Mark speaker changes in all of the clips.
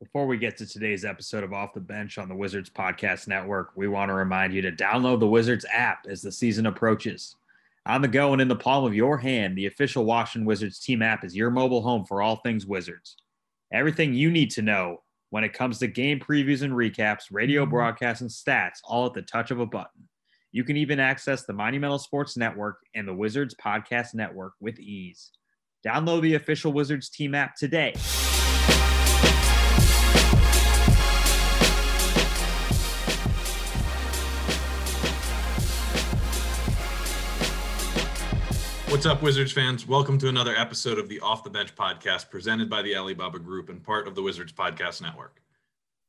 Speaker 1: Before we get to today's episode of Off the Bench on the Wizards Podcast Network, we want to remind you to download the Wizards app as the season approaches. On the go and in the palm of your hand, the official Washington Wizards team app is your mobile home for all things Wizards. Everything you need to know when it comes to game previews and recaps, radio mm-hmm. broadcasts, and stats, all at the touch of a button. You can even access the Monumental Sports Network and the Wizards Podcast Network with ease. Download the official Wizards team app today.
Speaker 2: What's up, Wizards fans? Welcome to another episode of the Off the Bench podcast presented by the Alibaba Group and part of the Wizards Podcast Network.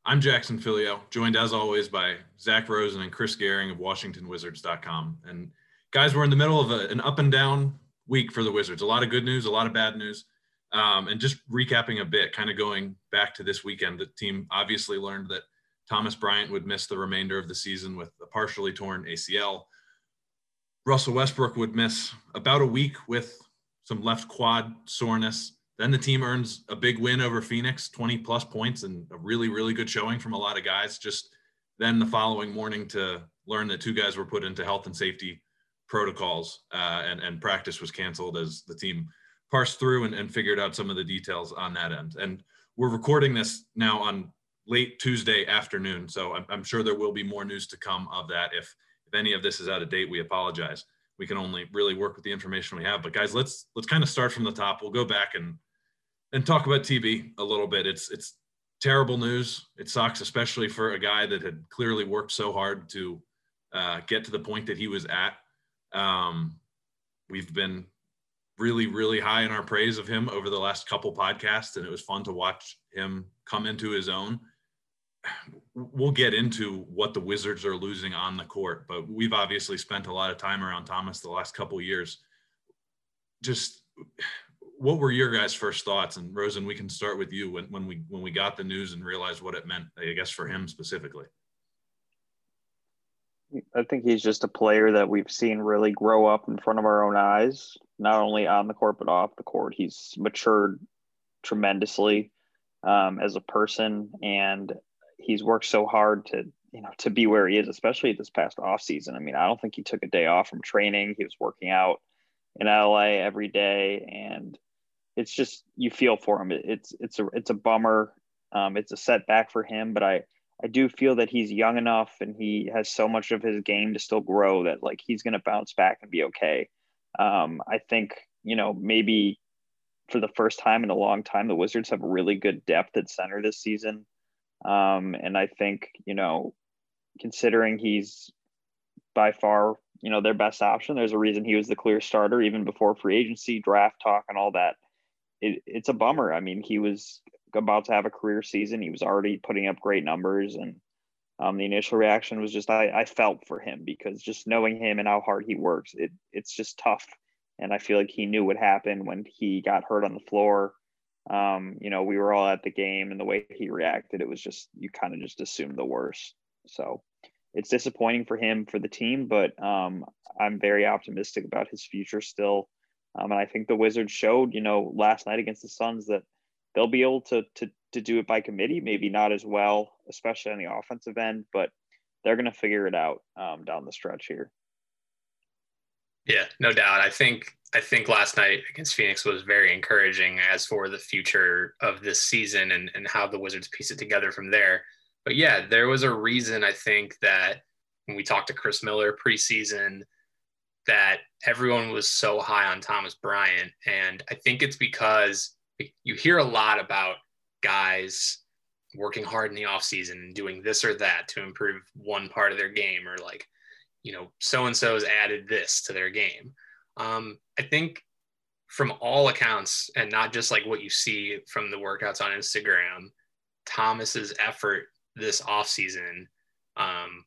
Speaker 2: I'm Jackson Filyo, joined as always by Zach Rosen and Chris Gehring of WashingtonWizards.com. And guys, we're in the middle of a, an up and down week for the Wizards. A lot of good news, a lot of bad news. Um, and just recapping a bit, kind of going back to this weekend, the team obviously learned that Thomas Bryant would miss the remainder of the season with a partially torn ACL. Russell Westbrook would miss about a week with some left quad soreness. Then the team earns a big win over Phoenix, 20 plus points, and a really, really good showing from a lot of guys. Just then the following morning to learn that two guys were put into health and safety protocols uh, and, and practice was canceled as the team parsed through and, and figured out some of the details on that end. And we're recording this now on late Tuesday afternoon. So I'm, I'm sure there will be more news to come of that if if any of this is out of date, we apologize. We can only really work with the information we have. But guys, let's let's kind of start from the top. We'll go back and and talk about TB a little bit. It's it's terrible news. It sucks, especially for a guy that had clearly worked so hard to uh, get to the point that he was at. Um, we've been really, really high in our praise of him over the last couple podcasts, and it was fun to watch him come into his own we'll get into what the Wizards are losing on the court, but we've obviously spent a lot of time around Thomas the last couple years. Just what were your guys' first thoughts? And Rosen, we can start with you when, when we when we got the news and realized what it meant, I guess, for him specifically.
Speaker 3: I think he's just a player that we've seen really grow up in front of our own eyes, not only on the court but off the court. He's matured tremendously um, as a person, and he's worked so hard to you know to be where he is, especially this past off season. I mean, I don't think he took a day off from training. He was working out in LA every day, and it's just you feel for him. It's it's a it's a bummer. Um, it's a setback for him, but I I do feel that he's young enough and he has so much of his game to still grow that like he's going to bounce back and be okay. Um, I think you know maybe for the first time in a long time the Wizards have really good depth at center this season. Um, and I think, you know, considering he's by far, you know, their best option, there's a reason he was the clear starter even before free agency, draft talk, and all that. It, it's a bummer. I mean, he was about to have a career season. He was already putting up great numbers. And um, the initial reaction was just, I, I felt for him because just knowing him and how hard he works, it, it's just tough. And I feel like he knew what happened when he got hurt on the floor um, you know, we were all at the game and the way he reacted, it was just, you kind of just assumed the worst. So it's disappointing for him, for the team, but um, I'm very optimistic about his future still. Um, and I think the Wizards showed, you know, last night against the Suns that they'll be able to, to, to do it by committee, maybe not as well, especially on the offensive end, but they're going to figure it out um, down the stretch here.
Speaker 4: Yeah, no doubt. I think I think last night against Phoenix was very encouraging as for the future of this season and, and how the Wizards piece it together from there. But yeah, there was a reason I think that when we talked to Chris Miller preseason, that everyone was so high on Thomas Bryant. And I think it's because you hear a lot about guys working hard in the offseason and doing this or that to improve one part of their game or like, you know, so and so's added this to their game. Um, I think from all accounts, and not just like what you see from the workouts on Instagram, Thomas's effort this offseason um,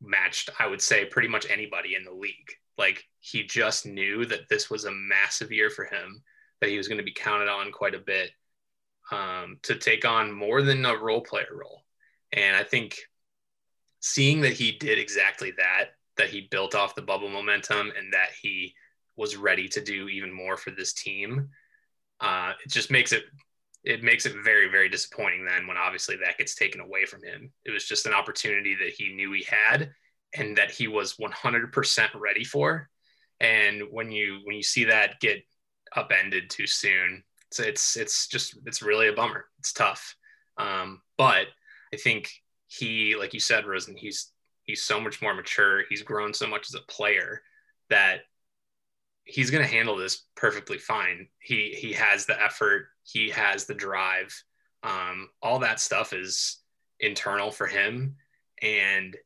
Speaker 4: matched, I would say, pretty much anybody in the league. Like he just knew that this was a massive year for him, that he was going to be counted on quite a bit um, to take on more than a role player role. And I think seeing that he did exactly that, that he built off the bubble momentum and that he was ready to do even more for this team. Uh, it just makes it it makes it very, very disappointing then when obviously that gets taken away from him. It was just an opportunity that he knew he had and that he was 100% ready for. And when you when you see that get upended too soon, it's it's, it's just it's really a bummer. It's tough. Um, but I think he, like you said, Rosen, he's he's so much more mature. He's grown so much as a player that he's going to handle this perfectly fine. He he has the effort, he has the drive. Um, all that stuff is internal for him, and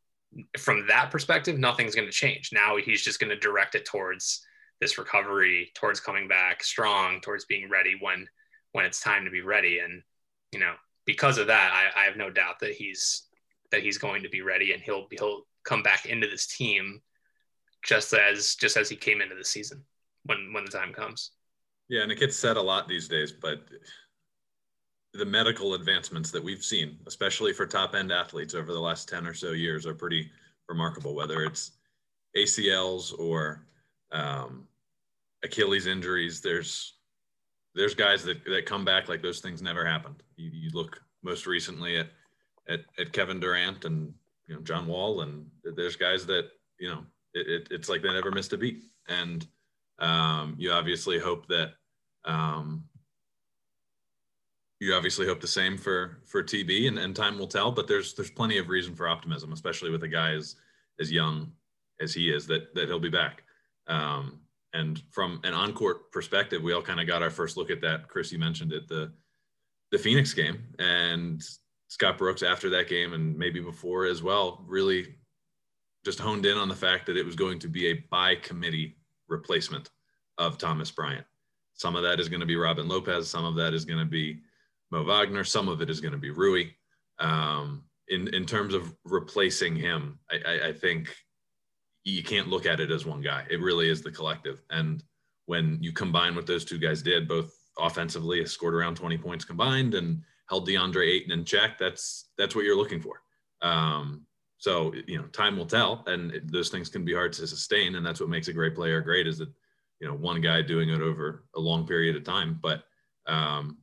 Speaker 4: from that perspective, nothing's going to change. Now he's just going to direct it towards this recovery, towards coming back strong, towards being ready when when it's time to be ready. And you know, because of that, I, I have no doubt that he's that he's going to be ready and he'll he'll come back into this team just as just as he came into the season when when the time comes.
Speaker 2: Yeah, and it gets said a lot these days, but the medical advancements that we've seen, especially for top end athletes over the last 10 or so years, are pretty remarkable, whether it's ACLs or um, Achilles injuries. There's there's guys that, that come back like those things never happened. You, you look most recently at, at, at Kevin Durant and you know John Wall, and there's guys that you know it, it, it's like they never missed a beat. And um, you obviously hope that um, you obviously hope the same for for TB, and, and time will tell. But there's there's plenty of reason for optimism, especially with a guy as as young as he is, that that he'll be back. Um, and from an on-court perspective, we all kind of got our first look at that. Chris, you mentioned it, the the Phoenix game, and Scott Brooks after that game, and maybe before as well, really just honed in on the fact that it was going to be a by committee replacement of Thomas Bryant. Some of that is going to be Robin Lopez. Some of that is going to be Mo Wagner. Some of it is going to be Rui. Um, in in terms of replacing him, I, I, I think you can't look at it as one guy. It really is the collective. And when you combine what those two guys did, both offensively, scored around 20 points combined and held DeAndre Ayton in check, that's that's what you're looking for. Um, so you know, time will tell, and those things can be hard to sustain, and that's what makes a great player great is that you know one guy doing it over a long period of time. But um,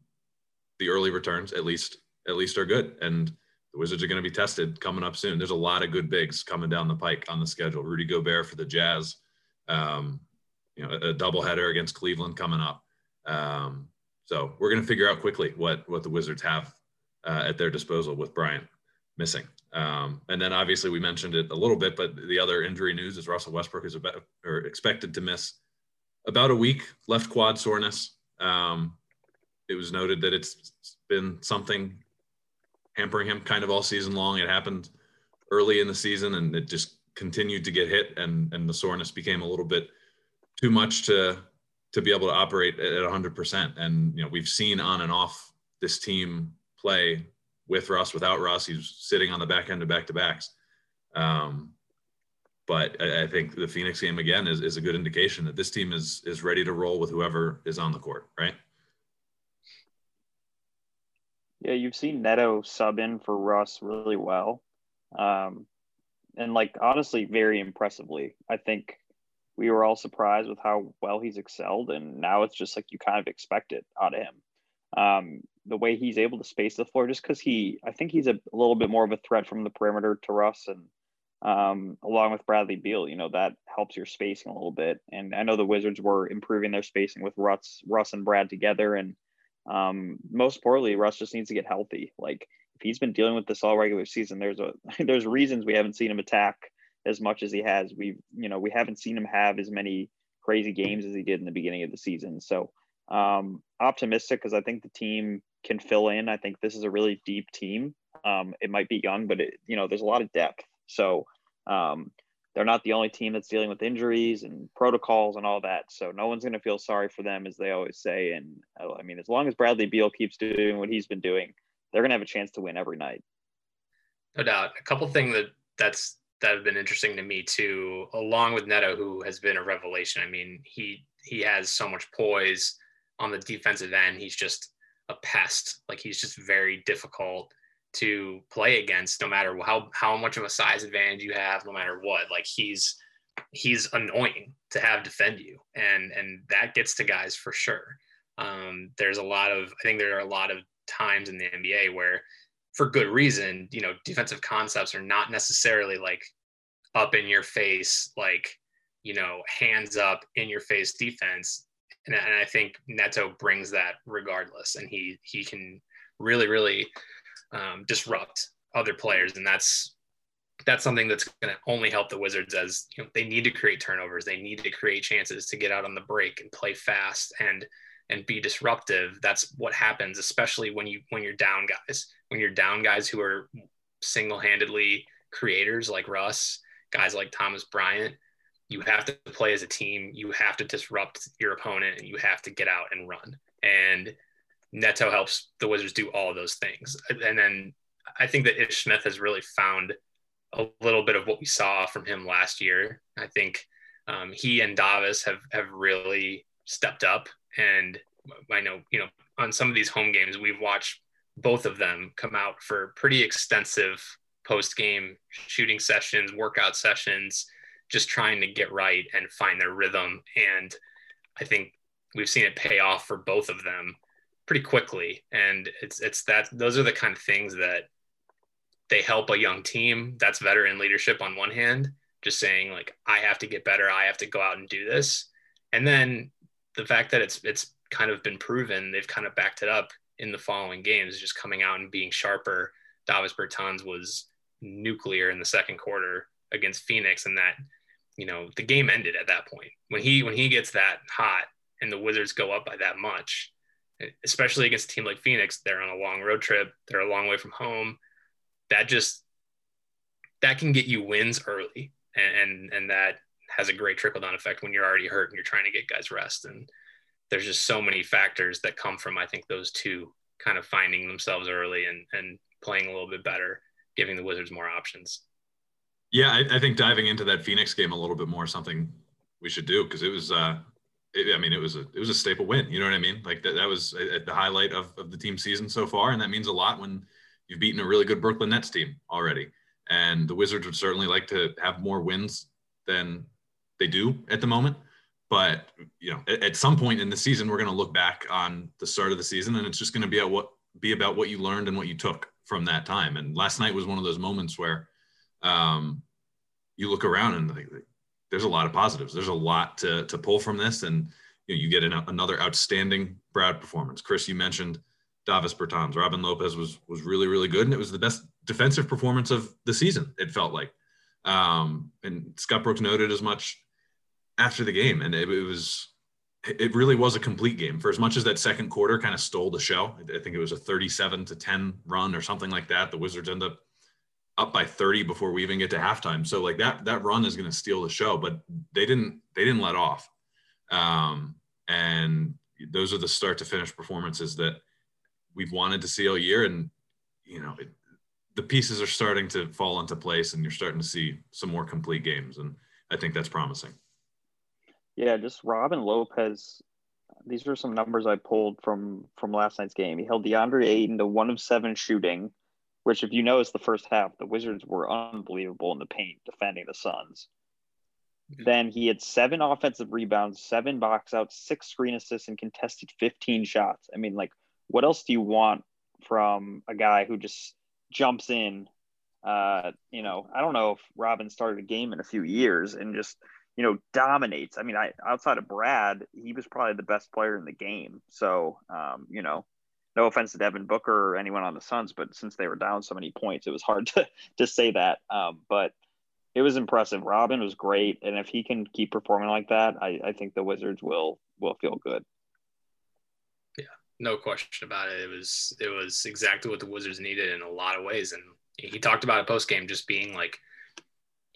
Speaker 2: the early returns, at least, at least are good, and the Wizards are going to be tested coming up soon. There's a lot of good bigs coming down the pike on the schedule. Rudy Gobert for the Jazz, um, you know, a, a doubleheader against Cleveland coming up. Um, so we're going to figure out quickly what what the Wizards have uh, at their disposal with Bryant missing. Um, and then obviously we mentioned it a little bit, but the other injury news is Russell Westbrook is about, or expected to miss about a week, left quad soreness. Um, it was noted that it's been something hampering him kind of all season long. It happened early in the season and it just continued to get hit and, and the soreness became a little bit too much to, to be able to operate at hundred percent. And, you know, we've seen on and off this team play with Russ, without Russ. He's sitting on the back end of back to backs. Um, but I, I, think the Phoenix game again is, is a good indication that this team is is ready to roll with whoever is on the court, right?
Speaker 3: Yeah, you've seen Neto sub in for Russ really well. Um, and like honestly, very impressively. I think we were all surprised with how well he's excelled, and now it's just like you kind of expect it out of him. Um, the way he's able to space the floor, just because he, I think he's a, a, little bit more of a threat from the perimeter to Russ, and um, along with Bradley Beal, you know that helps your spacing a little bit. And I know the Wizards were improving their spacing with Russ, Russ and Brad together, and um, most importantly, Russ just needs to get healthy. Like if he's been dealing with this all regular season, there's a there's reasons we haven't seen him attack as much as he has. We've you know we haven't seen him have as many crazy games as he did in the beginning of the season. So um, optimistic because I think the team can fill in. I think this is a really deep team. Um, it might be young, but it, you know, there's a lot of depth. So um, they're not the only team that's dealing with injuries and protocols and all that. So no one's going to feel sorry for them, as they always say. And uh, I mean, as long as Bradley Beal keeps doing what he's been doing, they're going to have a chance to win every night.
Speaker 4: No doubt. A couple things that that's that have been interesting to me too, along with Neto, who has been a revelation. I mean, he he has so much poise on the defensive end. He's just a pest. Like he's just very difficult to play against, no matter how how much of a size advantage you have, no matter what. Like he's he's annoying to have defend you, and and that gets to guys for sure. Um, there's a lot of, I think there are a lot of times in the NBA where, for good reason, you know, defensive concepts are not necessarily like up in your face, like, you know, hands up in your face defense. And, and I think Neto brings that regardless, and he he can really really um, disrupt other players, and that's that's something that's going to only help the Wizards as you know, they need to create turnovers. They need to create chances to get out on the break and play fast and and be disruptive. That's what happens, especially when you when you're down guys. When you're down guys who are single-handedly creators like Russ, guys like Thomas Bryant, you have to play as a team. You have to disrupt your opponent and you have to get out and run. And Neto helps the Wizards do all those things. And then I think that Ish Smith has really found a little bit of what we saw from him last year. I think um, he and Davis have have really stepped up, and I know you know on some of these home games we've watched both of them come out for pretty extensive post game shooting sessions, workout sessions, just trying to get right and find their rhythm. And I think we've seen it pay off for both of them pretty quickly. And it's it's that those are the kind of things that they help a young team that's veteran leadership on one hand just saying like i have to get better i have to go out and do this and then the fact that it's it's kind of been proven they've kind of backed it up in the following games just coming out and being sharper. Davis bertans was nuclear in the second quarter against phoenix and that you know the game ended at that point. When he when he gets that hot and the wizards go up by that much especially against a team like phoenix they're on a long road trip they're a long way from home. That just that can get you wins early and and, and that has a great trickle down effect when you're already hurt and you're trying to get guys rest and there's just so many factors that come from i think those two kind of finding themselves early and and playing a little bit better giving the wizards more options
Speaker 2: yeah i, I think diving into that phoenix game a little bit more is something we should do because it was uh it, I mean, it was a it was a staple win. You know what I mean? Like that, that was at the highlight of, of the team season so far, and that means a lot when you've beaten a really good Brooklyn Nets team already. And the Wizards would certainly like to have more wins than they do at the moment. But you know, at, at some point in the season, we're going to look back on the start of the season, and it's just going to be at what be about what you learned and what you took from that time. And last night was one of those moments where um, you look around and there's a lot of positives. There's a lot to to pull from this, and you, know, you get an, another outstanding Brad performance. Chris, you mentioned Davis Bertans. Robin Lopez was was really really good, and it was the best defensive performance of the season. It felt like, um, and Scott Brooks noted as much after the game, and it, it, was it really was a complete game. For as much as that second quarter kind of stole the show, I think it was a 37 to 10 run or something like that. The Wizards end up up by 30 before we even get to halftime. So like that that run is going to steal the show, but they didn't they didn't let off, um, and those are the start to finish performances that we've wanted to see all year. And, you know, it, the pieces are starting to fall into place and you're starting to see some more complete games. And I think that's promising.
Speaker 3: Yeah, just Robin Lopez. These are some numbers I pulled from from last night's game. He held DeAndre Ayton to one of seven shooting, which, if you notice, the first half the Wizards were unbelievable in the paint defending the Suns. Then he had seven offensive rebounds, seven box outs, six screen assists, and contested 15 shots. I mean, like what else do you want from a guy who just jumps in? Uh, you know, I don't know if Robin started a game in a few years and just you know dominates. I mean, I outside of Brad, he was probably the best player in the game. So, um, you know, no offense to Devin Booker or anyone on the Suns, but since they were down so many points, it was hard to to say that. Um, but it was impressive. Robin was great, and if he can keep performing like that, I, I think the Wizards will will feel good Yeah,
Speaker 4: no question about it. It was it was exactly what the Wizards needed in a lot of ways. And he talked about it post game just being like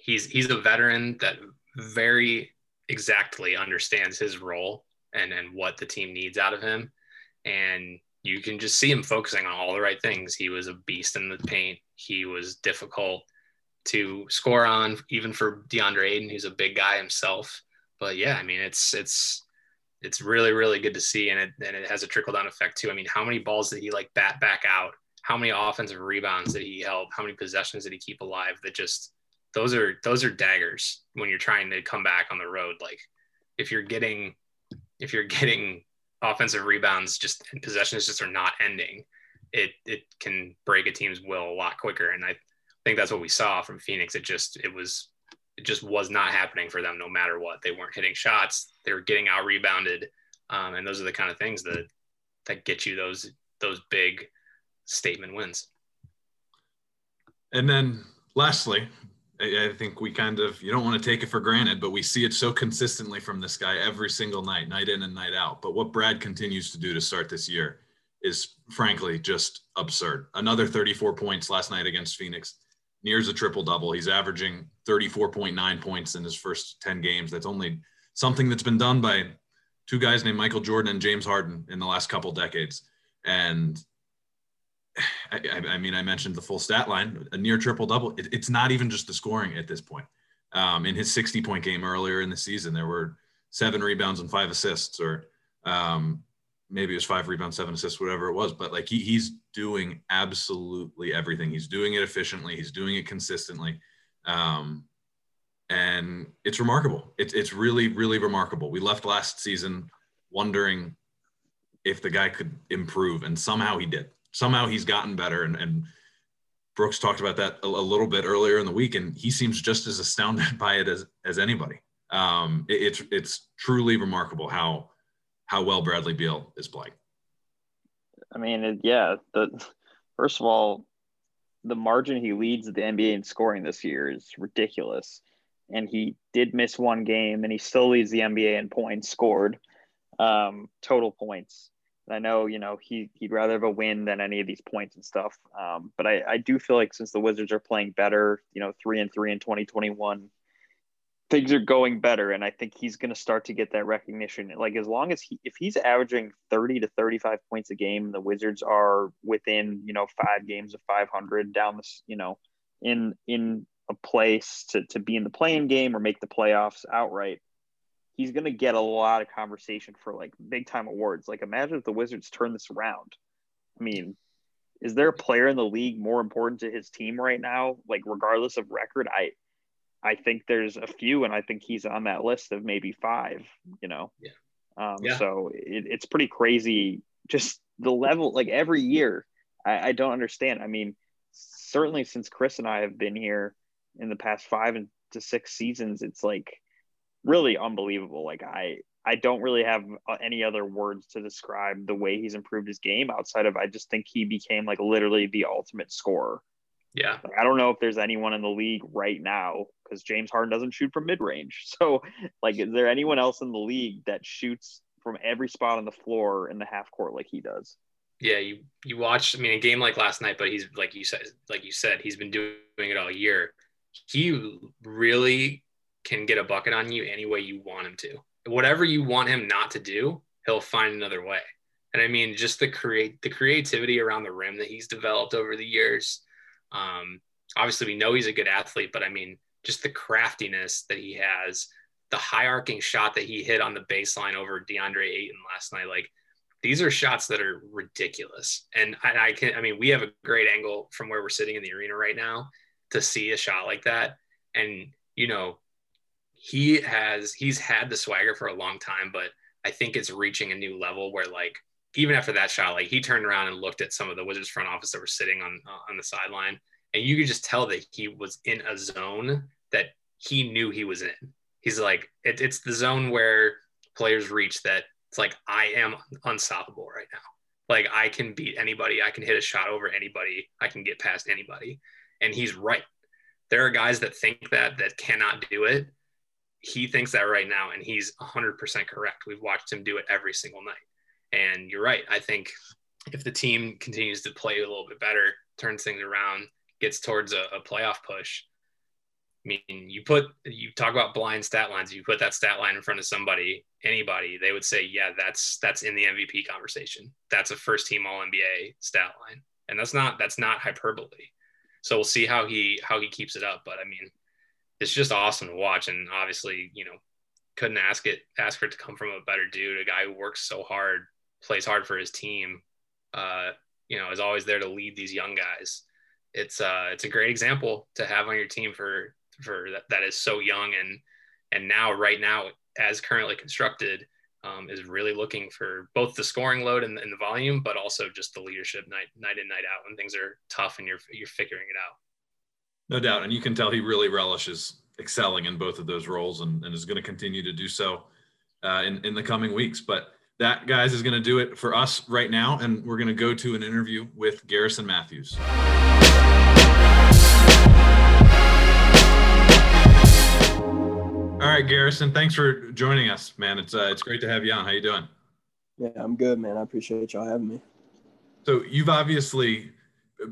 Speaker 4: he's he's a veteran that very exactly understands his role and and what the team needs out of him. And you can just see him focusing on all the right things. He was a beast in the paint. He was difficult to score on, even for DeAndre Ayton, who's a big guy himself. But yeah, I mean, it's it's it's really really good to see and it and it has a trickle down effect too i mean how many balls did he like bat back out how many offensive rebounds did he help how many possessions did he keep alive that just those are those are daggers when you're trying to come back on the road like if you're getting if you're getting offensive rebounds just and possessions just are not ending, it it can break a team's will a lot quicker. And I think that's what we saw from Phoenix. It just it was it just was not happening for them no matter what. They weren't hitting shots. They were getting out rebounded. Um, and those are the kind of things that that get you those those big statement wins.
Speaker 2: And then lastly, I, think we kind of you don't want to take it for granted, but we see it so consistently from this guy every single night, night in and night out. But what Brad continues to do to start this year is frankly just absurd. Another 34 points last night against Phoenix, nears a triple double. He's averaging 34.9 points in his first 10 games. That's only something that's been done by two guys named Michael Jordan and James Harden in the last couple decades. And I, I, mean, I mentioned the full stat line, a near triple double. It, it's not even just the scoring at this point. Um, in his 60 point game earlier in the season, there were seven rebounds and five assists, or um, maybe it was five rebounds, seven assists, whatever it was. But like he, he's doing absolutely everything. He's doing it efficiently. He's doing it consistently. Um, and it's remarkable. It's, it's really, really remarkable. We left last season wondering if the guy could improve, and somehow he did somehow he's gotten better. And, and Brooks talked about that a, a, little bit earlier in the week, and he seems just as astounded by it as as anybody. Um, it, it's it's truly remarkable how how well Bradley Beal is playing.
Speaker 3: I mean, it, yeah. The first of all, the margin he leads the NBA in scoring this year is ridiculous, and he did miss one game, and he still leads the NBA in points scored, um, total points. I know, you know, he he'd rather have a win than any of these points and stuff. Um, but I, I do feel like since the Wizards are playing better, you know, three and three in 2021, things are going better. And I think he's going to start to get that recognition. Like as long as he, if he's averaging 30 to 35 points a game, the Wizards are within, you know, five games of 500 down this, you know, in, in a place to, to be in the playing game or make the playoffs outright he's going to get a lot of conversation for like big time awards. Like, imagine if the Wizards turn this around. I mean, is there a player in the league more important to his team right now? Like, regardless of record, I, I think there's a few, and I think he's on that list of maybe five. You know,
Speaker 4: yeah.
Speaker 3: Um, yeah. So it, it's pretty crazy. Just the level, like every year, I, I don't understand. I mean, certainly since Chris and I have been here in the past five and to six seasons, it's like really unbelievable. Like I I don't really have uh, any other words to describe the way he's improved his game outside of I just think he became like literally the ultimate scorer.
Speaker 4: Yeah.
Speaker 3: Like, I don't know if there's anyone in the league right now because James Harden doesn't shoot from mid range. So, like, is there anyone else in the league that shoots from every spot on the floor in the half court like he does?
Speaker 4: Yeah, you you watched. I mean, a game like last night, but he's like you said, like you said, he's been doing it all year. He really can get a bucket on you any way you want him to. Whatever you want him not to do, he'll find another way. And I mean, just the create the creativity around the rim that he's developed over the years. Um, obviously, we know he's a good athlete, but I mean, just the craftiness that he has, the high arcing shot that he hit on the baseline over DeAndre Ayton last night, like these are shots that are ridiculous. And I, I can, I mean, we have a great angle from where we're sitting in the arena right now to see a shot like that. And, you know, he has he's had the swagger for a long time, but I think it's reaching a new level where like even after that shot, like he turned around and looked at some of the Wizards front office that were sitting on uh, on the sideline, and you could just tell that he was in a zone that he knew he was in. He's like, it, it's the zone where players reach that it's like I am unstoppable right now. Like I can beat anybody, I can hit a shot over anybody, I can get past anybody, and he's right. There are guys that think that that cannot do it, he thinks that right now, and he's 100% correct. We've watched him do it every single night. And you're right. I think if the team continues to play a little bit better, turns things around, gets towards a, a playoff push, I mean, you put you talk about blind stat lines. You put that stat line in front of somebody, anybody, they would say, "Yeah, that's that's in the MVP conversation. That's a first team All NBA stat line." And that's not that's not hyperbole. So we'll see how he how he keeps it up. But I mean, it's just awesome to watch. And obviously, you know, couldn't ask it ask for it to come from a better dude, a guy who works so hard, plays hard for his team. Uh, you know, is always there to lead these young guys. It's uh, it's a great example to have on your team for for that, that is so young and and now right now as currently constructed, um, is really looking for both the scoring load and, and, the volume, but also just the leadership night night in night out when things are tough and you're you're figuring it out.
Speaker 2: No doubt, and you can tell he really relishes excelling in both of those roles and, and is going to continue to do so uh, in in the coming weeks. But that, guys, is going to do it for us right now, and we're going to go to an interview with Garrison Matthews. All right, Garrison, thanks for joining us, man. It's uh, it's great to have you on. How you doing?
Speaker 5: Yeah, I'm good, man. I appreciate y'all having me.
Speaker 2: So you've obviously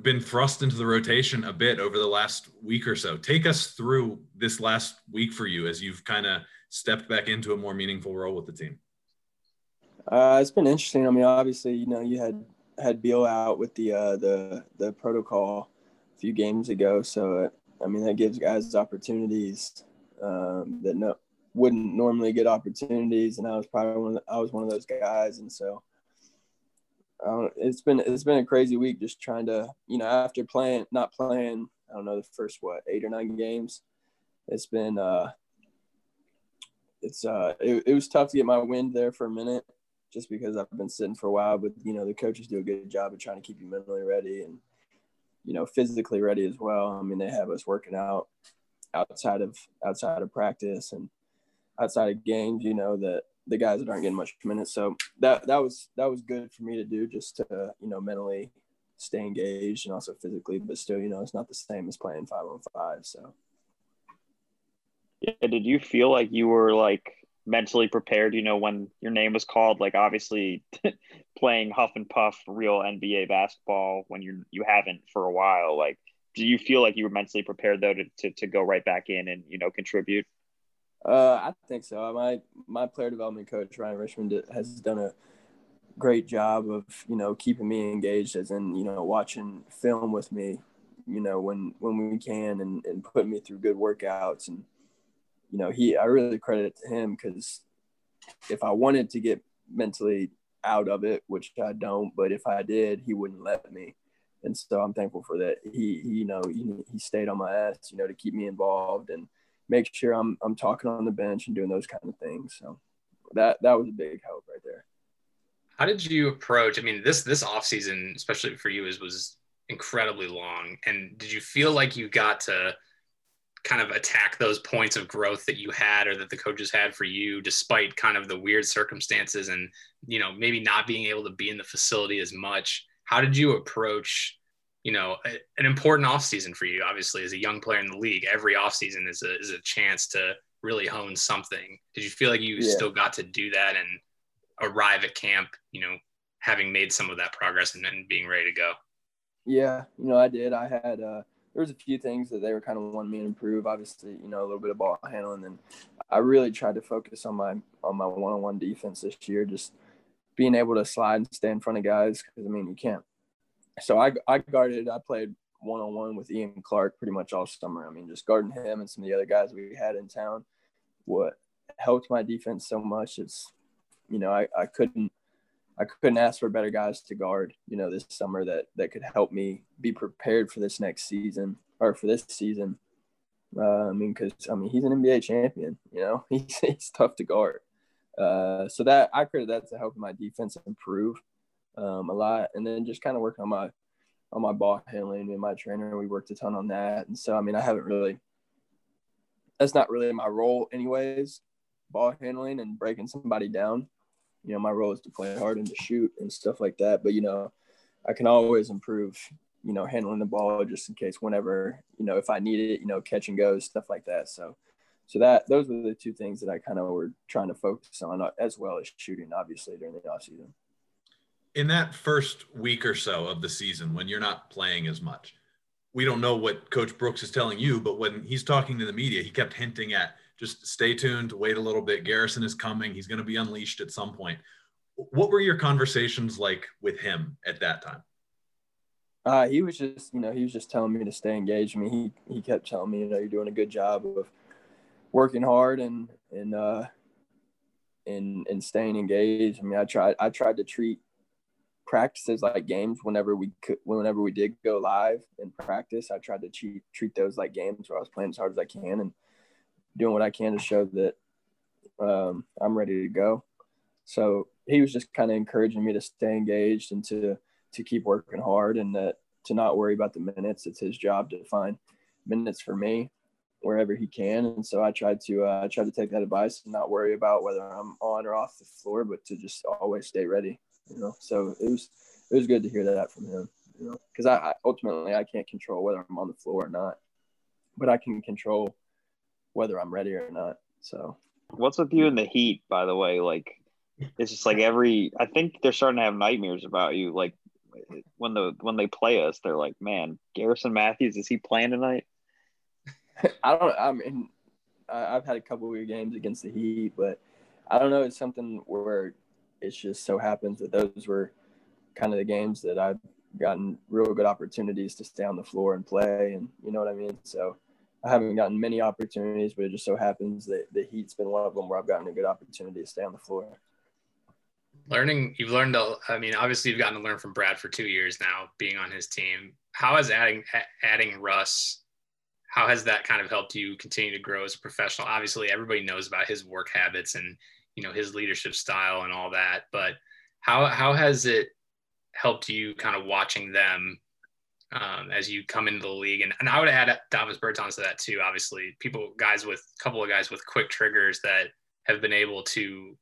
Speaker 2: been thrust into the rotation a bit over the last week or so. Take us through this last week for you as you've kind of stepped back into a more meaningful role with the team.
Speaker 5: Uh, it's been interesting. I mean, obviously, you know, you had had Beal out with the uh, the the protocol a few games ago, so I mean that gives guys opportunities um, that no wouldn't normally get opportunities, and I was probably one. Of the, I was one of those guys, and so it's been it's been a crazy week just trying to you know after playing not playing I don't know the first what eight or nine games, it's been uh it's uh it, it was tough to get my wind there for a minute just because I've been sitting for a while, but you know the coaches do a good job of trying to keep you mentally ready and you know physically ready as well. I mean they have us working out outside of outside of practice and outside of games, you know, that the guys that aren't getting much minutes. So that that was that was good for me to do just to, you know, mentally stay engaged and also physically, but still, you know, it's not the same as playing five on five. So
Speaker 3: yeah, did you feel like you were like mentally prepared, you know, when your name was called, like obviously playing huff and puff real NBA basketball when you're you haven't for a while, like do you feel like you were mentally prepared though to, to, to go right back in and you know contribute
Speaker 5: uh, i think so. My my player development coach ryan richman has done a great job of you know keeping me engaged as in you know watching film with me you know when when we can and, and putting me through good workouts. And you know he i really credit it to him because if i wanted to get mentally out of it which i don't but if i did he wouldn't let me. And so I'm thankful for that. He, he you know, he, he stayed on my ass, you know, to keep me involved and make sure I'm I'm talking on the bench and doing those kind of things. So that that was a big help right there.
Speaker 4: How did you approach? I mean, this this off season, especially for you, is was incredibly long. And did you feel like you got to kind of attack those points of growth that you had or that the coaches had for you despite kind of the weird circumstances and you know maybe not being able to be in the facility as much how did you approach you know a, an important offseason for you obviously as a young player in the league every offseason is a, is a chance to really hone something did you feel like you yeah. still got to do that and arrive at camp you know having made some of that progress and, and being ready to go
Speaker 5: yeah you know i did i had uh there was a few things that they were kind of wanting me to improve obviously you know a little bit of ball handling and i really tried to focus on my on my one-on-one defense this year just being able to slide and stay in front of guys because I mean you can't. So I I guarded. I played one on one with Ian Clark pretty much all summer. I mean just guarding him and some of the other guys we had in town. What helped my defense so much is, you know, I, I couldn't I couldn't ask for better guys to guard, you know, this summer that that could help me be prepared for this next season or for this season. Uh, I mean, because I mean he's an NBA champion, you know, he's he's tough to guard. Uh, so that I credit that to helping my defense improve um, a lot, and then just kind of working on my on my ball handling and my trainer. We worked a ton on that, and so I mean I haven't really. That's not really my role, anyways. Ball handling and breaking somebody down. You know, my role is to play hard and to shoot and stuff like that. But you know, I can always improve. You know, handling the ball just in case whenever you know if I need it. You know, catch and go stuff like that. So so that those were the two things that I kind of were trying to focus on, uh, as well as shooting, obviously during the off season.
Speaker 2: In that first week or so of the season, when you're not playing as much, we don't know what Coach Brooks is telling you, but when he's talking to the media, he kept hinting at just stay tuned, wait a little bit. Garrison is coming; he's going to be unleashed at some point. What were your conversations like with him at that time?
Speaker 5: Uh, he was just, you know, he was just telling me to stay engaged. I mean, he he kept telling me, you know, you're doing a good job of working hard and and uh and and staying engaged. I mean, I tried I tried to treat practices like games whenever we could whenever we did go live and practice. I tried to treat treat those like games where I was playing as hard as I can and doing what I can to show that um, I'm ready to go. So he was just kind of encouraging me to stay engaged and to to keep working hard and that to not worry about the minutes. It's his job to find minutes for me wherever he can. And so I tried to uh, I tried to take that advice and not worry about whether I'm on or off the floor, but to just always stay ready. You know, so it was it was good to hear that from him. You know, because I, I ultimately I can't control whether I'm on the floor or not, but I can control whether I'm ready or not. So,
Speaker 3: what's with you in the Heat? By the way, like it's just like every I think they're starting to have nightmares about you. Like when the when they play us, they're like, man, Garrison Matthews is he playing tonight?
Speaker 5: I don't. I mean, I've had a couple of games against the Heat, but I don't know. It's something where it just so happens that those were kind of the games that I've gotten real good opportunities to stay on the floor and play, and you know what I mean. So I haven't gotten many opportunities, but it just so happens that the Heat's been one of them where I've gotten a good opportunity to stay on the floor.
Speaker 4: Learning, you've learned. I mean, obviously, you've gotten to learn from Brad for two years now, being on his team. How has adding adding Russ how has that kind of helped you continue to grow as a professional? Obviously, everybody knows about his work habits and you know his leadership style and all that, but how how has it helped you kind of watching them um, as you come into the league? And, and I would add Davis Bertans to that too. Obviously, people guys with a couple of guys with quick triggers that have been able to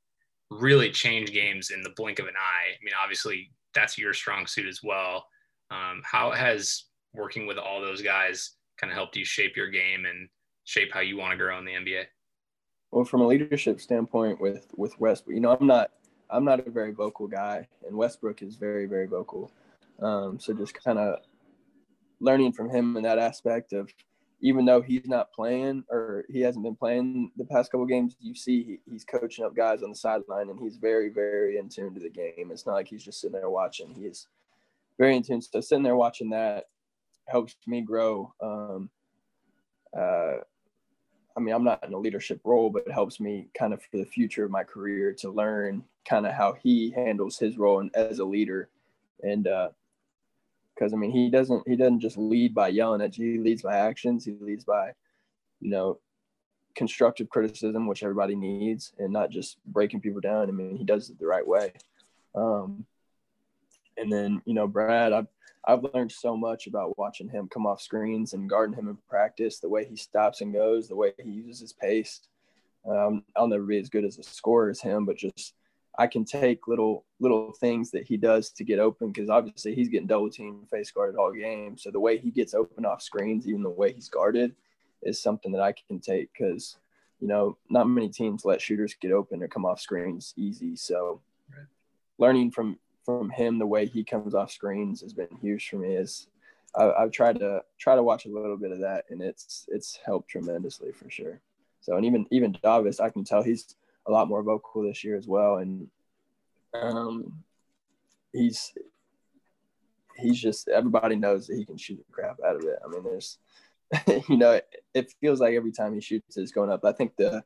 Speaker 4: really change games in the blink of an eye. I mean, obviously, that's your strong suit as well. Um, how has working with all those guys kind of helped you shape your game and shape how you want to grow in the NBA?
Speaker 5: Well, from a leadership standpoint, with with Westbrook, you know, I'm not I'm not a very vocal guy, and Westbrook is very very vocal. Um, so just kind of learning from him in that aspect of even though he's not playing or he hasn't been playing the past couple games, you see he, he's coaching up guys on the sideline and he's very, very in tune to the game. It's not like he's just sitting there watching. he's very in tune. So sitting there watching that helps me grow. Um, uh, I mean, I'm not in a leadership role, but it helps me kind of for the future of my career to learn kind of how he handles his role and as a leader. And because uh, I mean, he doesn't he doesn't just lead by yelling at you. He leads by actions. He leads by, you know, constructive criticism, which everybody needs, and not just breaking people down. I mean, he does it the right way. Um, and then you know, Brad, I've I've learned so much about watching him come off screens and guarding him in practice, the way he stops and goes, the way he uses his pace. Um, I'll never be as good as a scorer as him, but just I can take little little things that he does to get open because obviously he's getting double team face guarded all game. So the way he gets open off screens, even the way he's guarded, is something that I can take because you know not many teams let shooters get open or come off screens easy. So right. learning from from him, the way he comes off screens has been huge for me. Is I, have tried to try to watch a little bit of that, and it's it's helped tremendously for sure. So and even even Davis, I can tell he's a lot more vocal this year as well, and um, he's he's just everybody knows that he can shoot the crap out of it. I mean, there's you know it, it feels like every time he shoots it's going up. I think the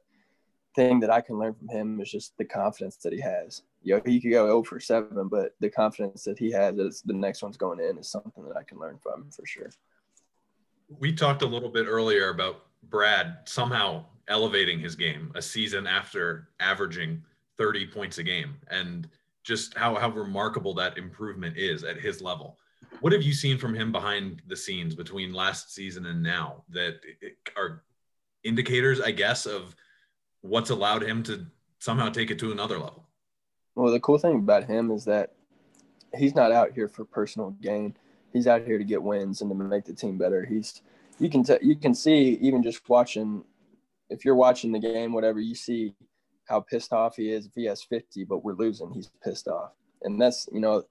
Speaker 5: thing that I can learn from him is just the confidence that he has. You know, he could go 0 for 7, but the confidence that he has that the next one's going in is something that I can learn from for sure.
Speaker 2: We talked a little bit earlier about Brad somehow elevating his game a season after averaging 30 points a game and just how, how remarkable that improvement is at his level. What have you seen from him behind the scenes between last season and now that are indicators, I guess, of what's allowed him to somehow take it to another level.
Speaker 5: Well, the cool thing about him is that he's not out here for personal gain. He's out here to get wins and to make the team better. He's you can t- you can see even just watching if you're watching the game whatever you see how pissed off he is if he has 50 but we're losing he's pissed off and that's you know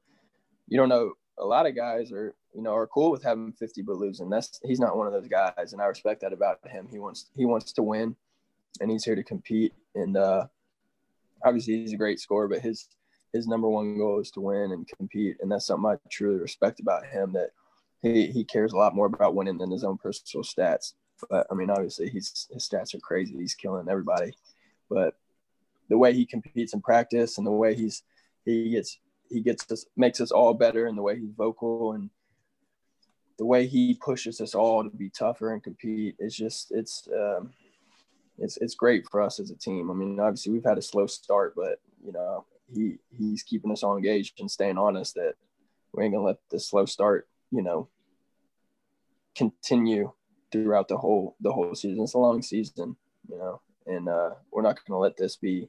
Speaker 5: you don't know a lot of guys are you know are cool with having 50 but losing that's he's not one of those guys and i respect that about him he wants he wants to win and he's here to compete. And uh, obviously, he's a great scorer, but his his number one goal is to win and compete, and that's something I truly respect about him. That he he cares a lot more about winning than his own personal stats. But I mean, obviously, he's his stats are crazy. He's killing everybody, but the way he competes in practice and the way he's he gets he gets us makes us all better and the way he's vocal and the way he pushes us all to be tougher and compete it's just it's um, it's it's great for us as a team. I mean, obviously we've had a slow start, but you know, he he's keeping us all engaged and staying honest that we ain't gonna let this slow start, you know, continue throughout the whole the whole season. It's a long season, you know, and uh, we're not gonna let this be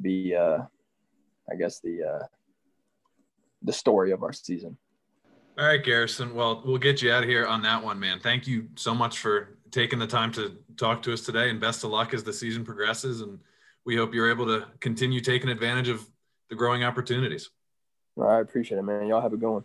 Speaker 5: be uh, I guess the uh, the story of our season.
Speaker 2: All right, Garrison. Well, we'll get you out of here on that one, man. Thank you so much for taking the time to talk to us today, and best of luck as the season progresses. And we hope you're able to continue taking advantage of the growing opportunities.
Speaker 5: I appreciate it, man. Y'all have a good one.